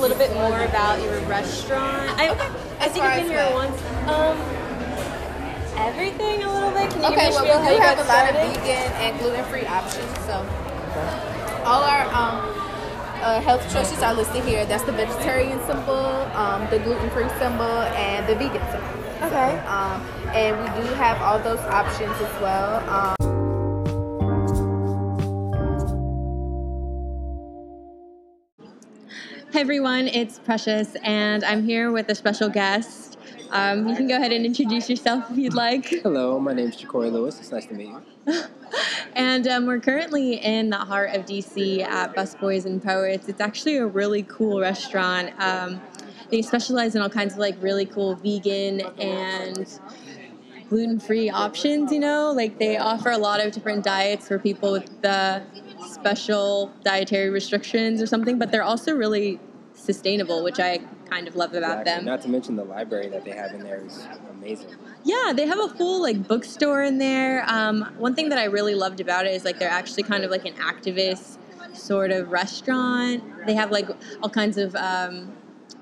little bit more about your restaurant. I, Okay. I think I've been here once. Um, everything a little bit. Can you Okay, give me well, we do you have a lot started? of vegan and gluten-free options. So, all our um, uh, health choices are listed here. That's the vegetarian symbol, um, the gluten-free symbol, and the vegan symbol. Okay. Um, and we do have all those options as well. Hi everyone, it's Precious, and I'm here with a special guest. Um, you can go ahead and introduce yourself if you'd like. Hello, my name is Ja'Cory Lewis. It's nice to meet you. And um, we're currently in the heart of DC at Busboys and Poets. It's actually a really cool restaurant. Um, they specialize in all kinds of like really cool vegan and gluten-free options. You know, like they offer a lot of different diets for people with the special dietary restrictions or something. But they're also really sustainable, which I kind of love about Exactly. them. Not to mention the library that they have in there is amazing. Yeah, they have a full like bookstore in there. Um, one thing that I really loved about it is like they're actually kind of like an activist sort of restaurant. They have like all kinds of um,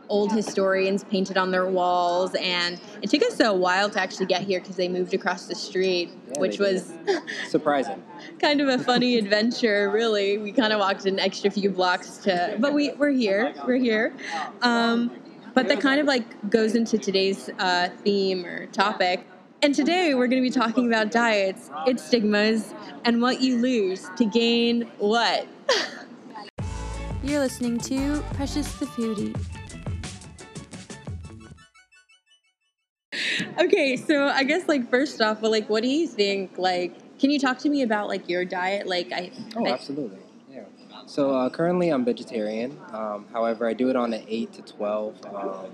old historians painted on their walls, and it took us a while to actually get here because they moved across the street, Yeah, which was Surprising. kind of a funny adventure. Really, we kind of walked an extra few blocks to, but we we're here. We're here. Um, but that kind of like goes into today's uh, theme or topic. And today we're going to be talking about diets, its stigmas, and what you lose to gain what. You're listening to Precious the Foodie. Okay, so I guess like first off, well, like, what do you think? Like, can you talk to me about like your diet? Like, I. Oh, I- absolutely. Yeah. So uh, currently I'm vegetarian. Um, however, I do it on an 8 to 12 um,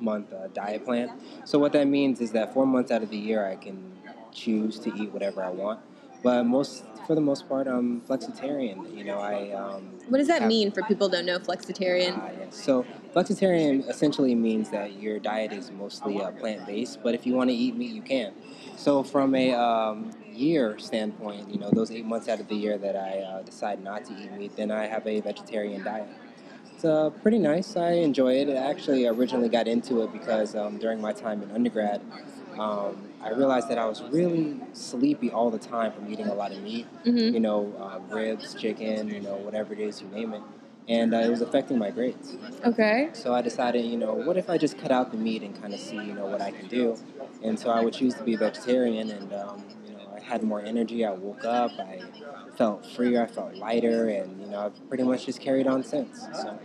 month uh, diet plan. So what that means is that four months out of the year I can choose to eat whatever I want. But most, for the most part, I'm flexitarian. You know, I. Um, What does that have- mean for people don't know flexitarian? Ah, yes. So flexitarian essentially means that your diet is mostly uh, plant-based, but if you want to eat meat, you can. So from a um, year standpoint, you know, those eight months out of the year that I uh, decide not to eat meat, then I have a vegetarian diet. It's uh, pretty nice. I enjoy it. I actually originally got into it because um, during my time in undergrad, um, I realized that I was really sleepy all the time from eating a lot of meat. hmm You know, uh, ribs, chicken, you know, whatever it is, you name it. And uh, it was affecting my grades. Okay. So I decided, you know, what if I just cut out the meat and kind of see, you know, what I can do. And so I would choose to be vegetarian, and um, you know, I had more energy. I woke up, I felt freer, I felt lighter, and you know, I've pretty much just carried on since. So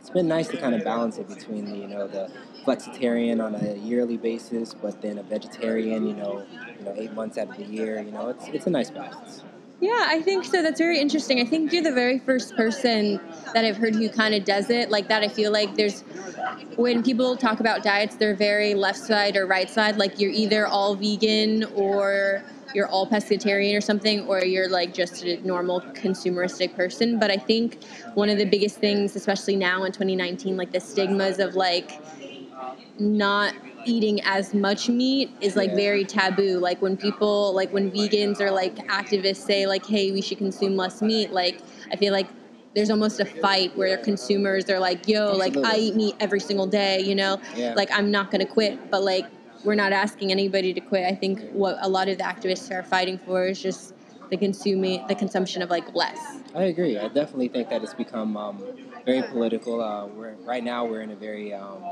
it's been nice to kind of balance it between the, you know, the flexitarian on a yearly basis, but then a vegetarian, you know, you know, eight months out of the year. You know, it's it's a nice balance. Yeah, I think so. That's very interesting. I think you're the very first person that I've heard who kind of does it like that. I feel like there's when people talk about diets, they're very left side or right side. Like you're either all vegan or you're all pescatarian or something, or you're like just a normal consumeristic person. But I think one of the biggest things, especially now in 2019, like the stigmas of like not eating as much meat is like very taboo. Like when people like when vegans or like activists say like hey we should consume less meat like i feel like there's almost a fight where consumers are like yo like i eat meat every single day you know? Yeah. like i'm not to quit but like we're not asking anybody to quit. I think what a lot of the activists are fighting for is just the consuming the consumption of like less I agree. I definitely think that it's become um, very political. Uh, we're, right now, we're in a very um,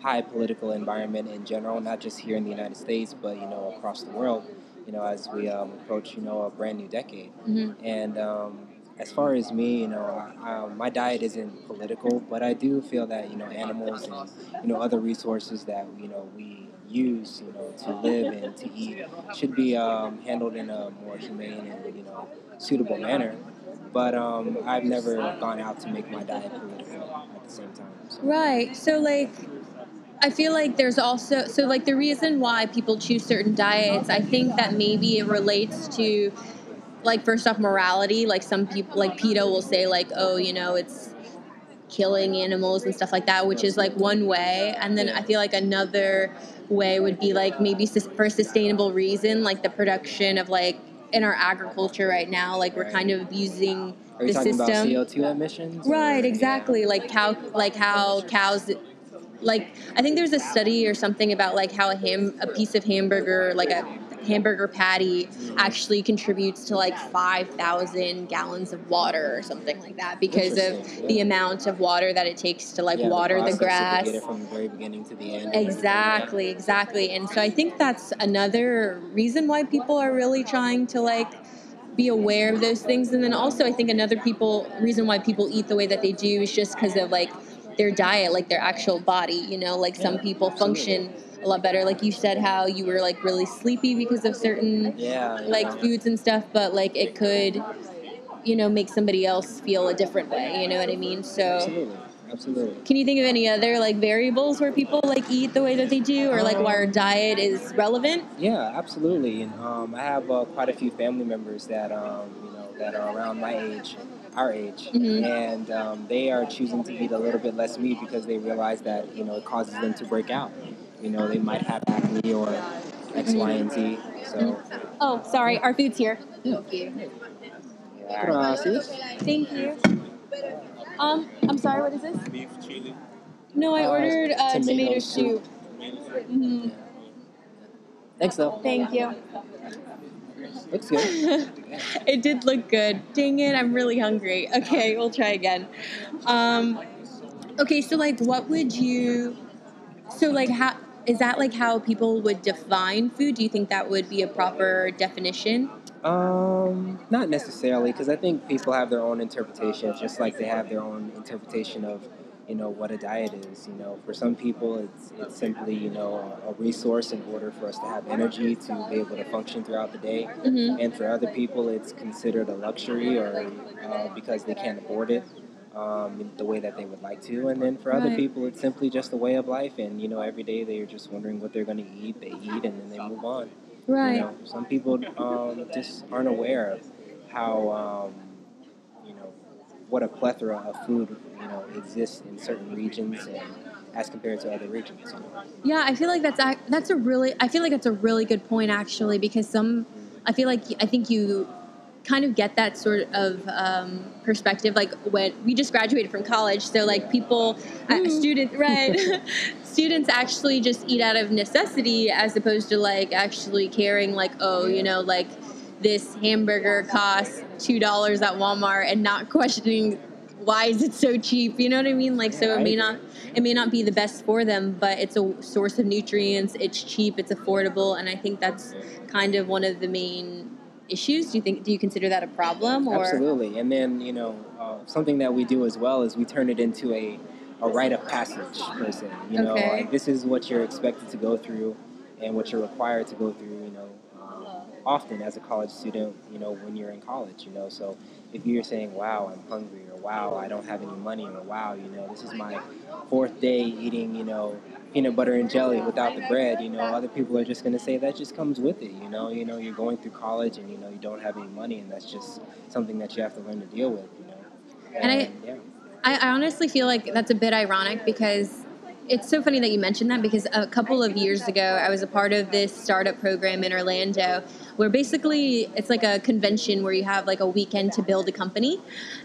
high political environment in general, not just here in the United States, but you know across the world. You know, as we um, approach you know a brand new decade, hmm and um, as far as me, you know, I, um, my diet isn't political, but I do feel that you know animals and you know other resources that you know we use, you know, to live and to eat should be um, handled in a more humane and you know suitable manner. But um, I've never gone out to make my diet political at the same time. So. Right. So like I feel like there's also so like the reason why people choose certain diets, I think that maybe it relates to like first off morality, like some people like PETA will say like, "Oh, you know, it's killing animals and stuff like that," which is like one way, and then I feel like another way would be like maybe for a sustainable reason, like the production of like in our agriculture right now. Like we're kind of using Are you the talking system. about CO two emissions? or- Right, yeah. exactly. Like cow, like how cows, like I think there's a study or something about like how a ham, a piece of hamburger, like a hamburger patty, actually contributes to like five thousand gallons of water or something like that because of yeah. the amount of water that it takes to like Yeah, water the, to grass. Get it from the very beginning to the end. Exactly, exactly. And so I think that's another reason why people are really trying to like be aware of those things. And then also I think another people reason why people eat the way that they do is just because of like their diet, like their actual body, you know, like some people absolutely. function a lot better. Like you said how you were like really sleepy because of certain Yeah. you like foods and stuff, but like it could you know make somebody else feel a different way, you know what I mean? So Absolutely. Absolutely. can you think of any other like variables where people like eat the way that they do, or like why our diet is relevant? Yeah, absolutely. And um, I have uh, quite a few family members that um, you know that are around my age, our age, Mhm. and um, they are choosing to eat a little bit less meat because they realize that you know it causes them to break out. You know, they might have acne or X, Y, and Z. So, Oh, sorry, our food's here. Thank gracias. Thank you. Um, I'm sorry, what is this? beef chili. No, I Uh, ordered uh, tomato tomato, soup. soup. hmm Thanks, though. Thank you. Looks good. it did look good. Dang it, I'm really hungry. Okay, we'll try again. Um, okay, so like, what would you? So like, how is that like how people would define food? Do you think that would be a proper definition? Um, not necessarily, because I think people have their own interpretation, just like they have their own interpretation of, you know, what a diet is. You know, for some people, it's it's simply you know a, resource in order for us to have energy to be able to function throughout the day. Mm-hmm. And for other people, it's considered a luxury or uh, because they can't afford it. Um, the way that they would like to, and then for other Right. people, it's simply just a way of life, and you know, every day they're just wondering what they're going to eat. They eat, and then they move on. Right. You know, some people um, just aren't aware of how, um, you know, what a plethora of food, you know, exists in certain regions and as compared to other regions. You know? Yeah, I feel like that's that's a really I feel like that's a really good point actually because some I feel like I think you kind of get that sort of um, perspective like when we just graduated from college so like people uh, students right students actually just eat out of necessity as opposed to like actually caring like oh you know like this hamburger costs two dollars at Walmart and not questioning why is it so cheap you know what I mean like so it may not it may not be the best for them, but it's a source of nutrients. It's cheap. It's affordable, and I think that's kind of one of the main issues. Do you think? Do you consider that a problem? Or Absolutely. And then, you know, uh, something that we do as well is we turn it into a, a rite of passage per se. You know, Okay. like this is what you're expected to go through and what you're required to go through, you know, um, often as a college student, you know, when you're in college, you know. So if you're saying, wow, I'm hungry, or wow, I don't have any money, or wow, you know, this is my fourth day eating, you know, peanut butter and jelly without the bread, you know, other people are just going to say that just comes with it, you know. You know, you're going through college and, you know, you don't have any money, and that's just something that you have to learn to deal with, you know. And I- yeah. I, I honestly feel like that's a bit ironic because it's so funny that you mentioned that because a couple of years ago I was a part of this startup program in Orlando where basically it's like a convention where you have like a weekend to build a company.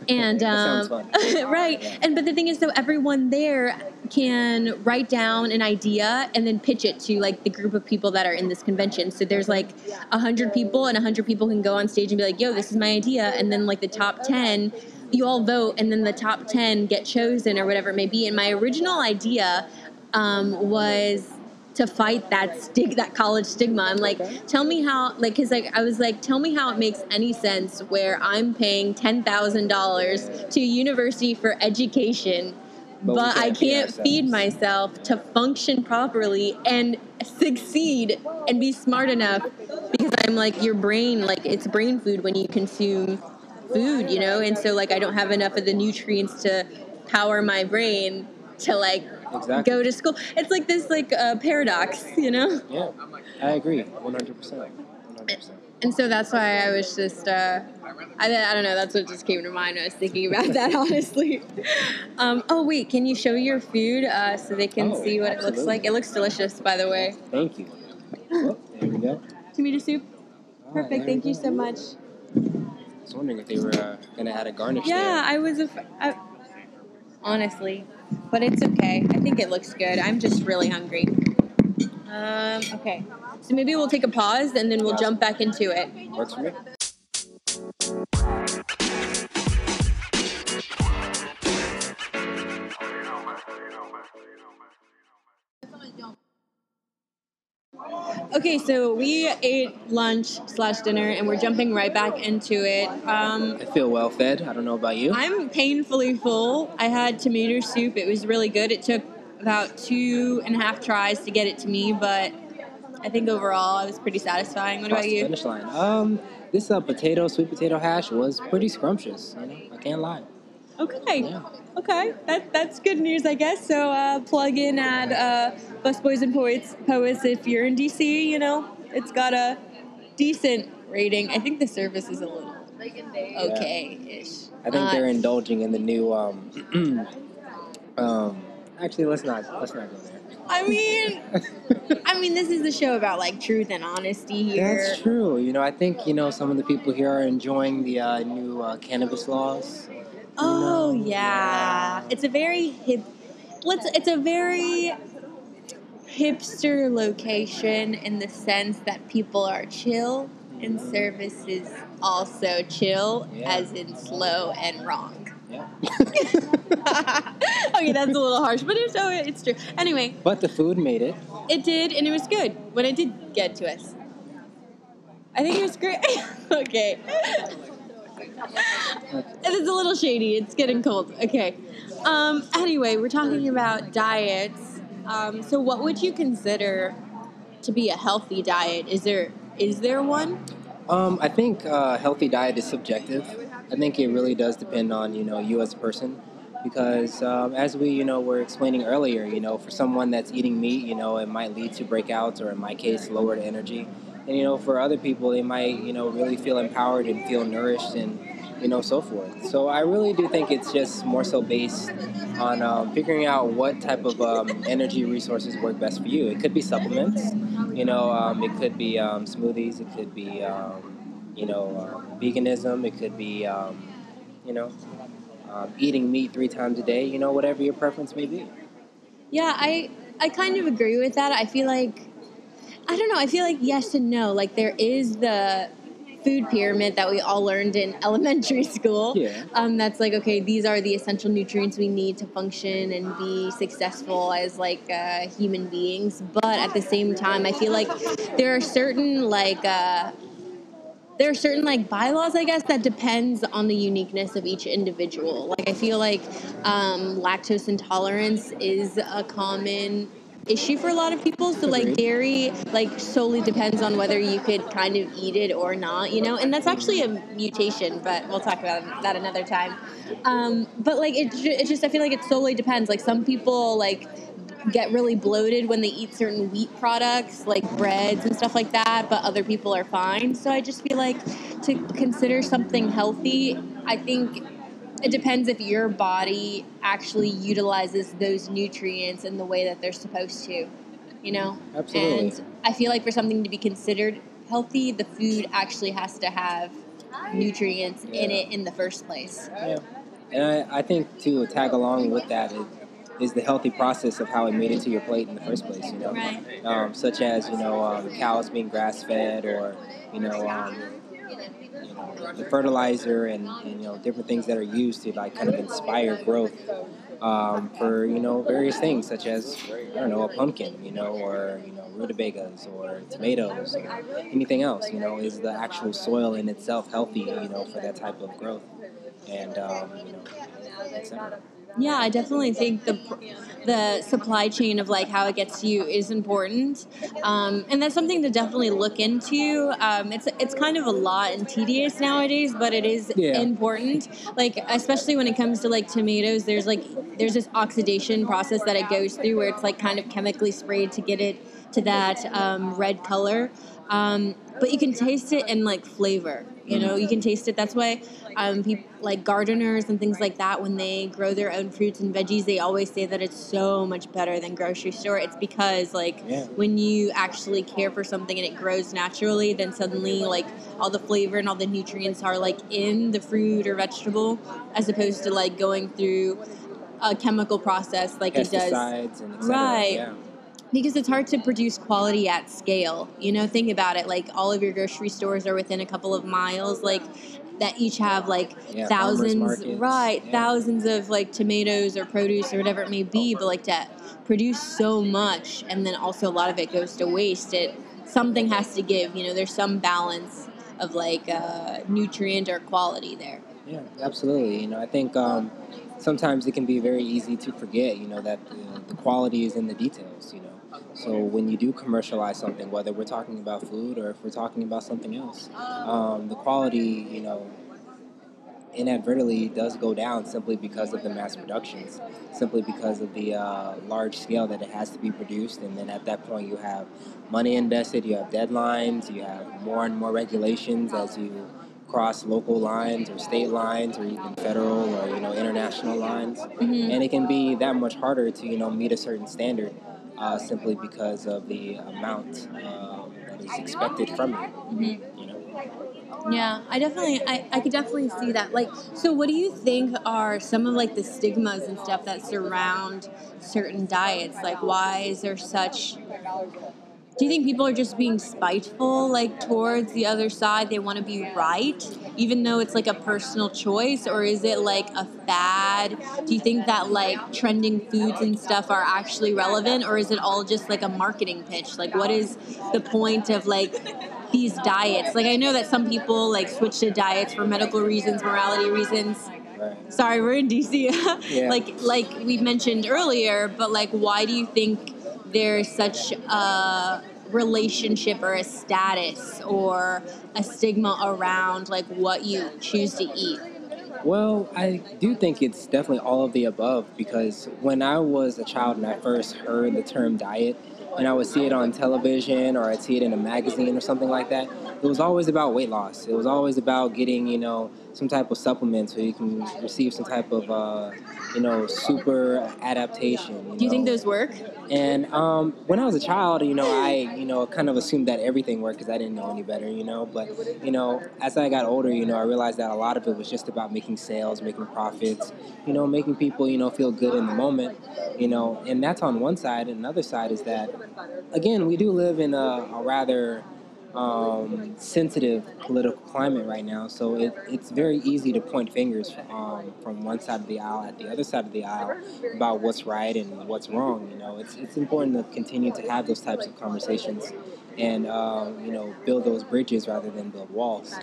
And um, right. Yeah. and but the thing is though everyone there can write down an idea and then pitch it to like the group of people that are in this convention. So there's like a hundred people and a hundred people can go on stage and be like yo this is my idea. And then like the top 10 you all vote and then the top 10 get chosen or whatever it may be. And my original idea um, was to fight that stig that college stigma. I'm like Okay. tell me how like because like i was like tell me how it makes any sense where i'm paying $10000 to a university for education But but, i can't feed can't feed myself to function properly and succeed and be smart enough because i'm like your brain like it's brain food when you consume food you know? And so like i don't have enough of the nutrients to power my brain to like Exactly. go to school it's like this like uh, paradox you know Yeah, I agree, 100%. 100%. and so that's why i was just uh I, I don't know that's what just came to mind when i was thinking about that honestly um, oh wait can you show your food uh, so they can Oh, see what it looks like it looks delicious by the way Thank you. Well, there we go. tomato soup Oh, Perfect. there Thank you go. so much. I was wondering if they were uh, gonna add a garnish Yeah, there. I was a. F- I, honestly, but it's okay. I think it looks good. I'm just really hungry. Um. Okay. So maybe we'll take a pause and then we'll jump back into it. Works for me. Okay, so we ate lunch slash dinner and we're jumping right back into it. Um, I feel well fed. I don't know about you. I'm painfully full. I had tomato soup. It was really good. It took about two and a half tries to get it to me, but I think overall it was pretty satisfying. What Across about the you? Finish line. Um, this uh, potato, sweet potato hash was pretty scrumptious. You know, I can't lie. Okay. Yeah. Okay, that, that's good news, I guess. So uh, plug in at uh, Busboys and Poets, Poets if you're in DC. You know, it's got a decent rating. I think the service is a little okay-ish. I think Uh, they're indulging in the new. Um, um, actually, let's not let's not go there. I mean, I mean, this is the show about like truth and honesty here. That's true. You know, I think you know some of the people here are enjoying the uh, new uh, cannabis laws. Oh know, yeah. yeah. it's a very hip. Let's. It's a very hipster location in the sense that people are chill and service is also chill, Yeah. as in slow and wrong. Yeah. okay, that's a little harsh, but it's oh, it's true. Anyway, but the food made it. it did, and it was good when it did get to us. I think it was great. okay. It's a little shady. It's getting cold. Okay. Um, anyway, we're talking about diets. Um, so, what would you consider to be a healthy diet? Is there is there one? Um, I think uh, healthy diet is subjective. I think it really does depend on you know you as a person, because um, as we you know were explaining earlier, you know for someone that's eating meat, you know it might lead to breakouts or in my case lowered energy, and you know for other people they might you know really feel empowered and feel nourished and you know so forth. So I really do think it's just more so based on um, figuring out what type of um, energy resources work best for you. It could be supplements, you know, um, it could be um, smoothies, it could be, um, you know, uh, veganism, it could be, you know, um, eating meat three times a day, you know, whatever your preference may be. Yeah, I I kind of agree with that. I feel like I don't know. I feel like yes and no. Like there is the food pyramid that we all learned in elementary school. Yeah. Um, that's like okay, these are the essential nutrients we need to function and be successful as like uh, human beings. But at the same time, I feel like there are certain like. Uh, there are certain like bylaws i guess that depends on the uniqueness of each individual like i feel like um, lactose intolerance is a common issue for a lot of people. So like dairy like solely depends on whether you could kind of eat it or not you know? And that's actually a mutation but we'll talk about that another time. Um, but like it, it just i feel like it solely depends. Like some people like get really bloated when they eat certain wheat products like breads and stuff like that but other people are fine. So i just feel like to consider something healthy i think it depends if your body actually utilizes those nutrients in the way that they're supposed to you know Absolutely. and i feel like for something to be considered healthy the food actually has to have nutrients in it in the first place Yeah. And I, I think to tag along with that is, is the healthy process of how it made it to your plate in the first place, you know? Right. Um, such as, you know, um, cows being grass fed or, you know, um, you know, the fertilizer and, and, you know, different things that are used to like kind of inspire growth um, for, you know, various things such as, I don't know, a pumpkin, you know, or, you know, rutabagas or tomatoes or anything else, you know, is the actual soil in itself healthy, you know, for that type of growth and um, you know. Yeah, I definitely think the the supply chain of like how it gets to you is important, um, and that's something to definitely look into. Um, it's it's kind of a lot and tedious nowadays, but it is Yeah. important. Like especially when it comes to like tomatoes, there's like there's this oxidation process that it goes through where it's like kind of chemically sprayed to get it to that um, red color. Um, but you can taste it in like flavor, You know, you can taste it. That's why um, people like gardeners and things like that, when they grow their own fruits and veggies, they always say that it's so much better than grocery store. It's because like Yeah. when you actually care for something and it grows naturally, then suddenly like all the flavor and all the nutrients are like in the fruit or vegetable, as opposed to like going through a chemical process like it does. Right. Yeah. Because it's hard to produce quality at scale. You know, think about it. Like all of your grocery stores are within a couple of miles. Like that each have like Yeah, thousands, right? yeah. Thousands of like tomatoes or produce or whatever it may be. But like to produce so much, and then also a lot of it goes to waste. It something has to give. You know, there's some balance of like uh, nutrient or quality there. Yeah, absolutely. You know, I think um, sometimes it can be very easy to forget, you know, that the, the quality is in the details, you know. So when you do commercialize something, whether we're talking about food or if we're talking about something else, um, the quality, you know, inadvertently does go down simply because of the mass productions, simply because of the uh, large scale that it has to be produced. And then at that point, you have money invested, you have deadlines, you have more and more regulations as you cross local lines or state lines or even federal or you know international lines. And it can be that much harder to you know meet a certain standard uh, simply because of the amount um, that is expected from you you know Yeah, I definitely, I, I could definitely see that. Like, so what do you think are some of like the stigmas and stuff that surround certain diets? Like, why is there such? Do you think people are just being spiteful, like towards the other side? They want to be right, even though it's like a personal choice, or is it like a fad? Do you think that like trending foods and stuff are actually relevant, or is it all just like a marketing pitch? Like, what is the point of like these diets? Like, I know that some people like switch to diets for medical reasons, morality reasons. Sorry, we're in DC. Yeah. like, like we mentioned earlier, but like, why do you think there's such a relationship or a status or a stigma around like what you choose to eat? Well, I do think it's definitely all of the above because when I was a child and I first heard the term diet, and I would see it on television or I'd see it in a magazine or something like that, it was always about weight loss. It was always about getting, you know, some type of supplement so you can receive some type of, uh, you know, super adaptation. Do you think those work? And um, when I was a child, you know, I, you know, kind of assumed that everything worked because I didn't know any better, you know. But, you know, as I got older, you know, I realized that a lot of it was just about making sales, making profits, you know, making people, you know, feel good in the moment, you know. And that's on one side. And another side is that, again, we do live in a, a rather um, sensitive political climate right now. So it, it's very easy to point fingers um, from one side of the aisle at the other side of the aisle about what's right and what's wrong. You know, it's it's important to continue to have those types of conversations and um, you know build those bridges rather than build walls.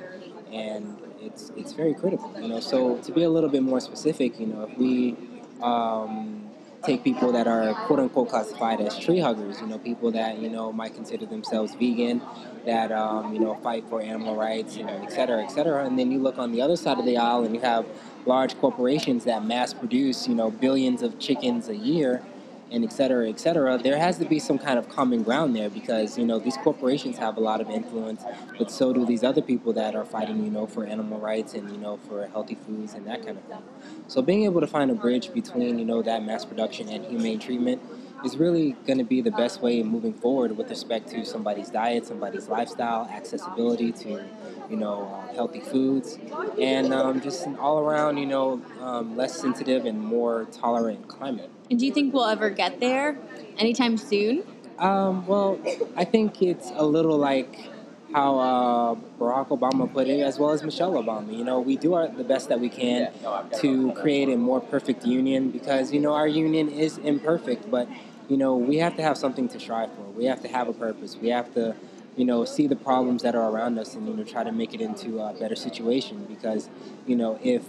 And it's it's very critical. You know, so to be a little bit more specific, you know, if we um, take people that are quote unquote classified as tree huggers, you know, people that, you know, might consider themselves vegan, that, um, you know, fight for animal rights, you know, et cetera, et cetera. And then you look on the other side of the aisle and you have large corporations that mass produce, you know, billions of chickens a year and et cetera, et cetera. There has to be some kind of common ground there because, you know, these corporations have a lot of influence, but so do these other people that are fighting, you know, for animal rights and, you know, for healthy foods and that kind of thing. So being able to find a bridge between, you know, that mass production and humane treatment is really going to be the best way moving forward with respect to somebody's diet, somebody's lifestyle, accessibility to, you know, uh, healthy foods, and um, just an all around, you know, um, less sensitive and more tolerant climate. And do you think we'll ever get there anytime soon? Um, well, I think it's a little like how uh, Barack Obama put it, as well as Michelle Obama. You know, we do our, the best that we can to create a more perfect union because, you know, our union is imperfect, but, you know, we have to have something to strive for. We have to have a purpose. We have to, you know, see the problems that are around us and, you know, try to make it into a better situation because, you know, if,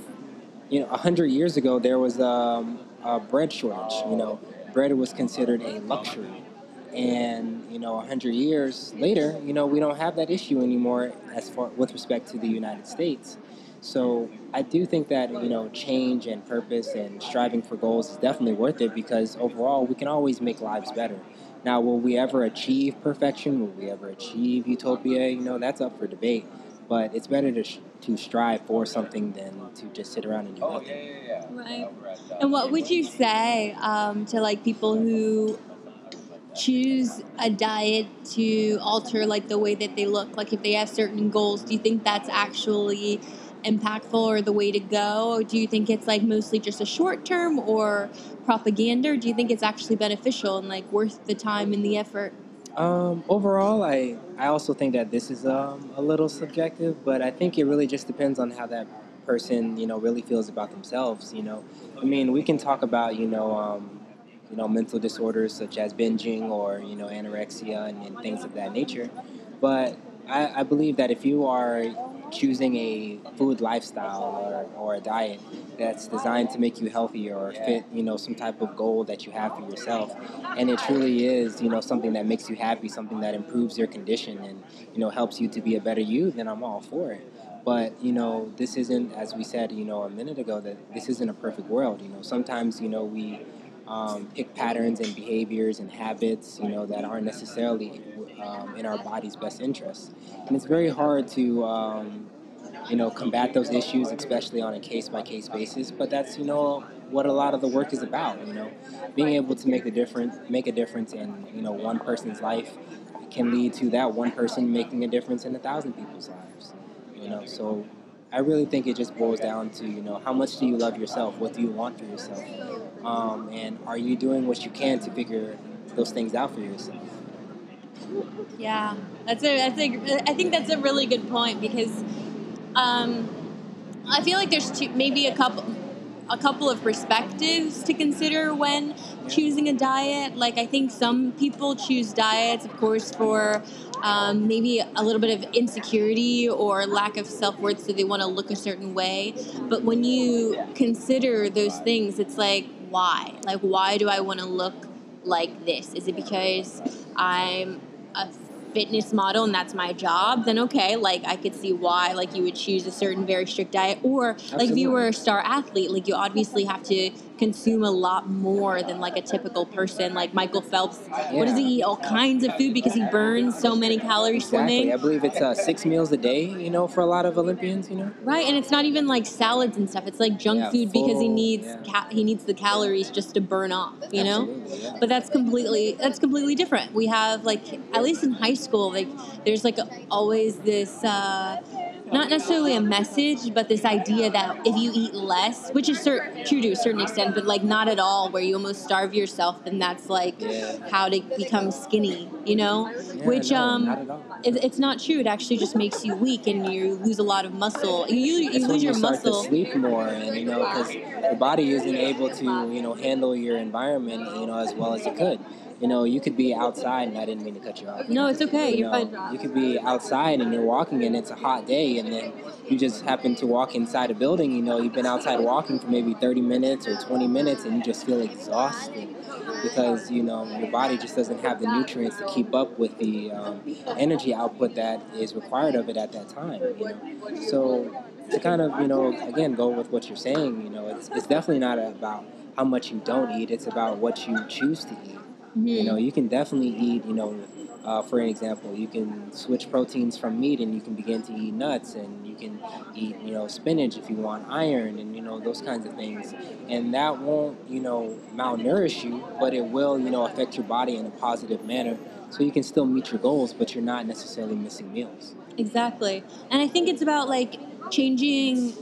you know, 100 years ago there was um, bread shortage, you know, bread was considered a luxury. And you know 100 years later you know we don't have that issue anymore as far with respect to the united states. So i do think that you know change and purpose and striving for goals is definitely worth it because overall we can always make lives better. Now will we ever achieve perfection? Will we ever achieve utopia? You know that's up for debate. But it's better to, to strive for something than to just sit around and do Oh, nothing. Right. And what would you say um, to like people who choose a diet to alter like the way that they look? Like if they have certain goals, do you think that's actually impactful or the way to go? Or do you think it's like mostly just a short term or propaganda? Or do you think it's actually beneficial and like worth the time and the effort? Um, overall, I, I also think that this is um, a little subjective, but I think it really just depends on how that person, you know, really feels about themselves. You know, I mean, we can talk about, you know, um, you know, mental disorders such as binging or you know anorexia and, and things of that nature, but I, I believe that if you are choosing a food lifestyle or, or a diet that's designed to make you healthier or fit you know some type of goal that you have for yourself. And it truly is you know something that makes you happy something that improves your condition and you know helps you to be a better you then i'm all for it. But you know this isn't as we said you know a minute ago that this isn't a perfect world you know. Sometimes you know we um, pick patterns and behaviors and habits you know that aren't necessarily um, in our body's best interest. And it's very hard to um, you know combat those issues especially on a case by case basis but that's you know what a lot of the work is about you know. Being able to make a difference make a difference in you know one person's life can lead to that one person making a difference in a thousand people's lives you know. So i really think it just boils down to you know how much do you love yourself? What do you want for yourself? Um, and are you doing what you can to figure those things out for yourself? Yeah, that's a that's a I think that's a really good point because um, I feel like there's two, maybe a couple a couple of perspectives to consider when choosing a diet. Like I think some people choose diets, of course, for um, maybe a little bit of insecurity or lack of self worth, so they want to look a certain way. But when you consider those things, it's like why? Like why do I want to look like this? Is it because I'm a fitness model and that's my job, then okay, like I could see why like you would choose a certain very strict diet. Or like if you were a star athlete, like you obviously have to consume a lot more than like a typical person. Like Michael Phelps, what does he eat? All kinds of food because he burns so many calories exactly swimming. i believe it's uh, six meals a day you know for a lot of olympians you know Right, and it's not even like salads and stuff. It's like junk Yeah, food because he needs yeah. ca- he needs the calories just to burn off, you know? Absolutely, yeah. But that's completely that's completely different. We have like at least in high school, like there's like always this uh, not necessarily a message, but this idea that if you eat less, which is cer- true to a certain extent, but like not at all, where you almost starve yourself, then that's like Yeah. how to become skinny, you know? Yeah, which no, um, not it, it's not true. It actually just makes you weak and you lose a lot of muscle. You, you when lose you your muscle. to sleep more, and you know, because your body isn't able to, you know, handle your environment, you know, as well as it could. You know, you could be outside, and I didn't mean to cut you off. No, it's okay. You You're know, fine. you could be outside and you're walking, and it's a hot day, and then you just happen to walk inside a building. You know, you've been outside walking for maybe 30 minutes or 20 minutes, and you just feel exhausted because you know your body just doesn't have the nutrients to keep up with the um, energy output that is required of it at that time. You know, so to kind of you know again go with what you're saying, you know, it's it's definitely not about how much you don't eat. It's about what you choose to eat. You know, you can definitely eat, you know, uh, for an example, you can switch proteins from meat and you can begin to eat nuts and you can eat, you know, spinach if you want iron and, you know, those kinds of things. And that won't, you know, malnourish you, but it will, you know, affect your body in a positive manner. So you can still meet your goals, but you're not necessarily missing meals. Exactly. And I think it's about like changing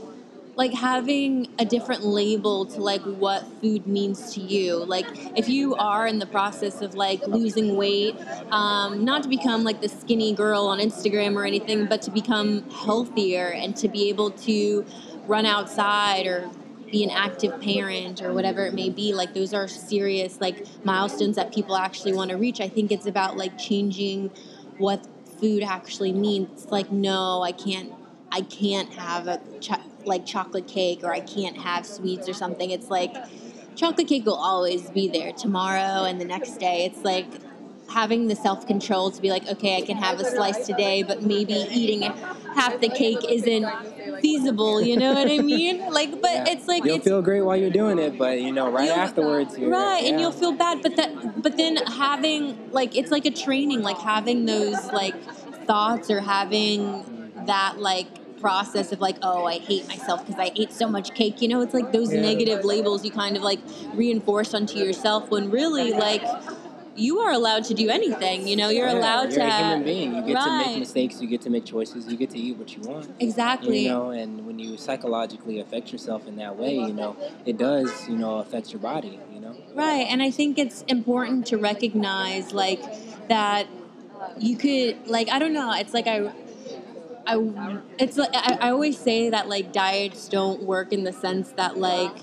like having a different label to like what food means to you. Like if you are in the process of like losing weight um, not to become like the skinny girl on instagram or anything but to become healthier and to be able to run outside or be an active parent or whatever it may be like those are serious like milestones that people actually want to reach. I think it's about like changing what food actually means. It's like no i can't i can't have a cho- like chocolate cake or i can't have sweets or something. It's like chocolate cake will always be there tomorrow and the next day. It's like having the self-control to be like okay i can have a slice today but maybe eating half the cake isn't feasible you know what i mean? Like but Yeah. it's like you'll it's feel great while you're doing it, but you know, right afterwards, right and you'll feel bad but that but then having like it's like a training like having those like thoughts or having that like process of like oh i hate myself because i ate so much cake you know it's like those Yeah. negative labels you kind of like reinforce onto yourself when really like you are allowed to do anything you know you're Yeah, allowed you're to a human being. You get to make mistakes. You get to make choices. You get to eat what you want. exactly You know, and when you psychologically affect yourself in that way, you know, it does, you know, affect your body. You know. Right, and I think it's important to recognize like that you could like I don't know, it's like I I it's like I, I always say that like diets don't work in the sense that like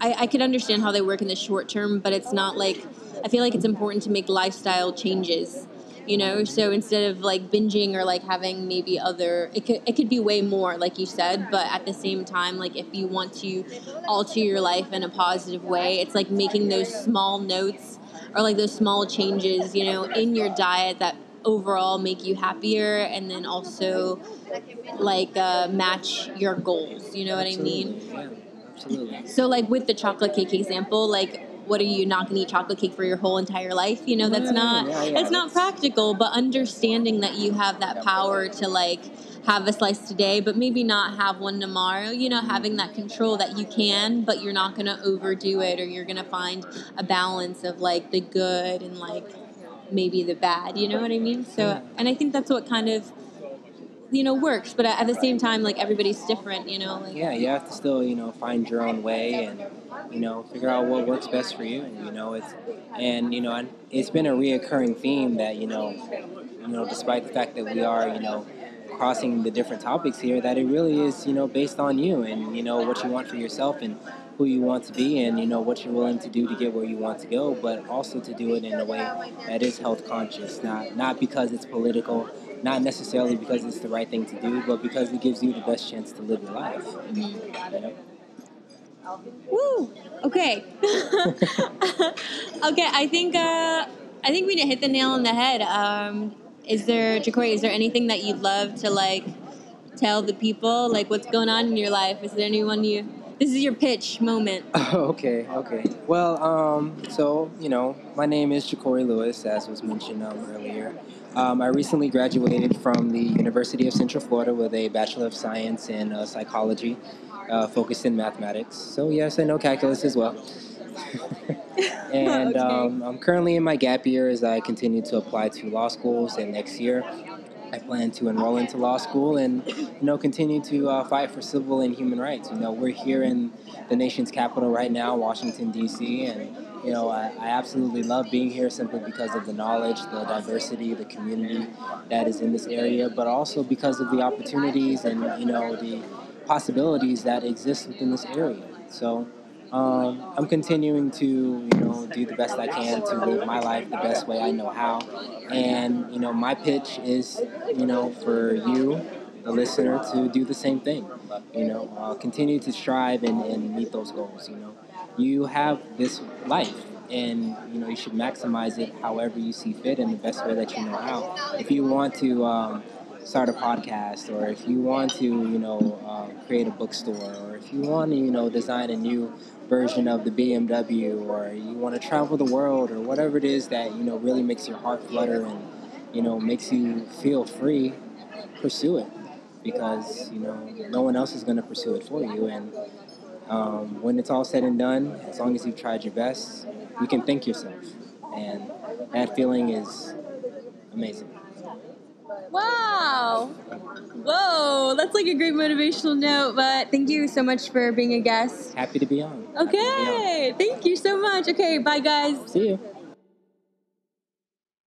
I, I could understand how they work in the short term, but it's not like I feel like it's important to make lifestyle changes. You know, so instead of like binging or like having maybe other, it could it could be way more, like you said. But at the same time, like if you want to alter your life in a positive way, it's like making those small notes or like those small changes, you know, in your diet that overall make you happier, and then also like uh, match your goals. You know what I mean? Absolutely, Yeah, absolutely. So, like with the chocolate cake example, like, what are you not going to eat chocolate cake for your whole entire life? You know, that's Yeah, not yeah, that's not practical. But understanding that you have that power to like have a slice today, but maybe not have one tomorrow. You know, having that control that you can, but you're not going to overdo it, or you're going to find a balance of like the good and like maybe the bad. You know what I mean? So, and I think that's what kind of you know works. But at the same time, like everybody's different. You know, like Yeah, you have to still, you know, find your own way and, you know, figure out what works best for you. And, you know, it's, and, you know, and it's been a reoccurring theme that, you know, you know, despite the fact that we are, you know, crossing the different topics here, that it really is, you know, based on you and, you know, what you want for yourself and who you want to be and, you know, what you're willing to do to get where you want to go, but also to do it in a way that is health conscious, not, not because it's political, not necessarily because it's the right thing to do, but because it gives you the best chance to live your life. You know? Woo! Okay. okay, I think uh, I think we hit the nail on the head. Um, is there, Ja'Cory, is there anything that you'd love to like tell the people? Like, what's going on in your life? Is there anyone you? This is your pitch moment. Okay, okay. Well, um, so you know, my name is Ja'Cory Lewis, as was mentioned um, earlier. Um, I recently graduated from the University of Central Florida with a Bachelor of Science in uh, Psychology, uh, focused in mathematics. So yes, I know calculus as well. and Okay. um, I'm currently in my gap year as I continue to apply to law schools, and next year I plan to enroll into law school and you know continue to uh, fight for civil and human rights. You know, we're here in the nation's capital right now, Washington D.C., and you know I, I absolutely love being here simply because of the knowledge, the diversity, the community that is in this area, but also because of the opportunities and you know the possibilities that exist within this area. So. Um, I'm continuing to, you know, do the best I can to live my life the best way I know how. And, you know, my pitch is, you know, for you, the listener, to do the same thing. You know, uh, continue to strive and, and meet those goals. You know, you have this life. And you know you should maximize it however you see fit in the best way that you know how. If you want to um, start a podcast, or if you want to, you know, uh, create a bookstore, or if you want to, you know, design a new version of the BMW, or you want to travel the world, or whatever it is that you know really makes your heart flutter and you know makes you feel free, pursue it because you know no one else is going to pursue it for you. And um, when it's all said and done, as long as you've tried your best, you can thank yourself, and that feeling is amazing. Wow! Whoa, that's like a great motivational note. But thank you so much for being a guest. Happy to be on. To be on. Okay, thank you so much. Okay, bye guys. See you.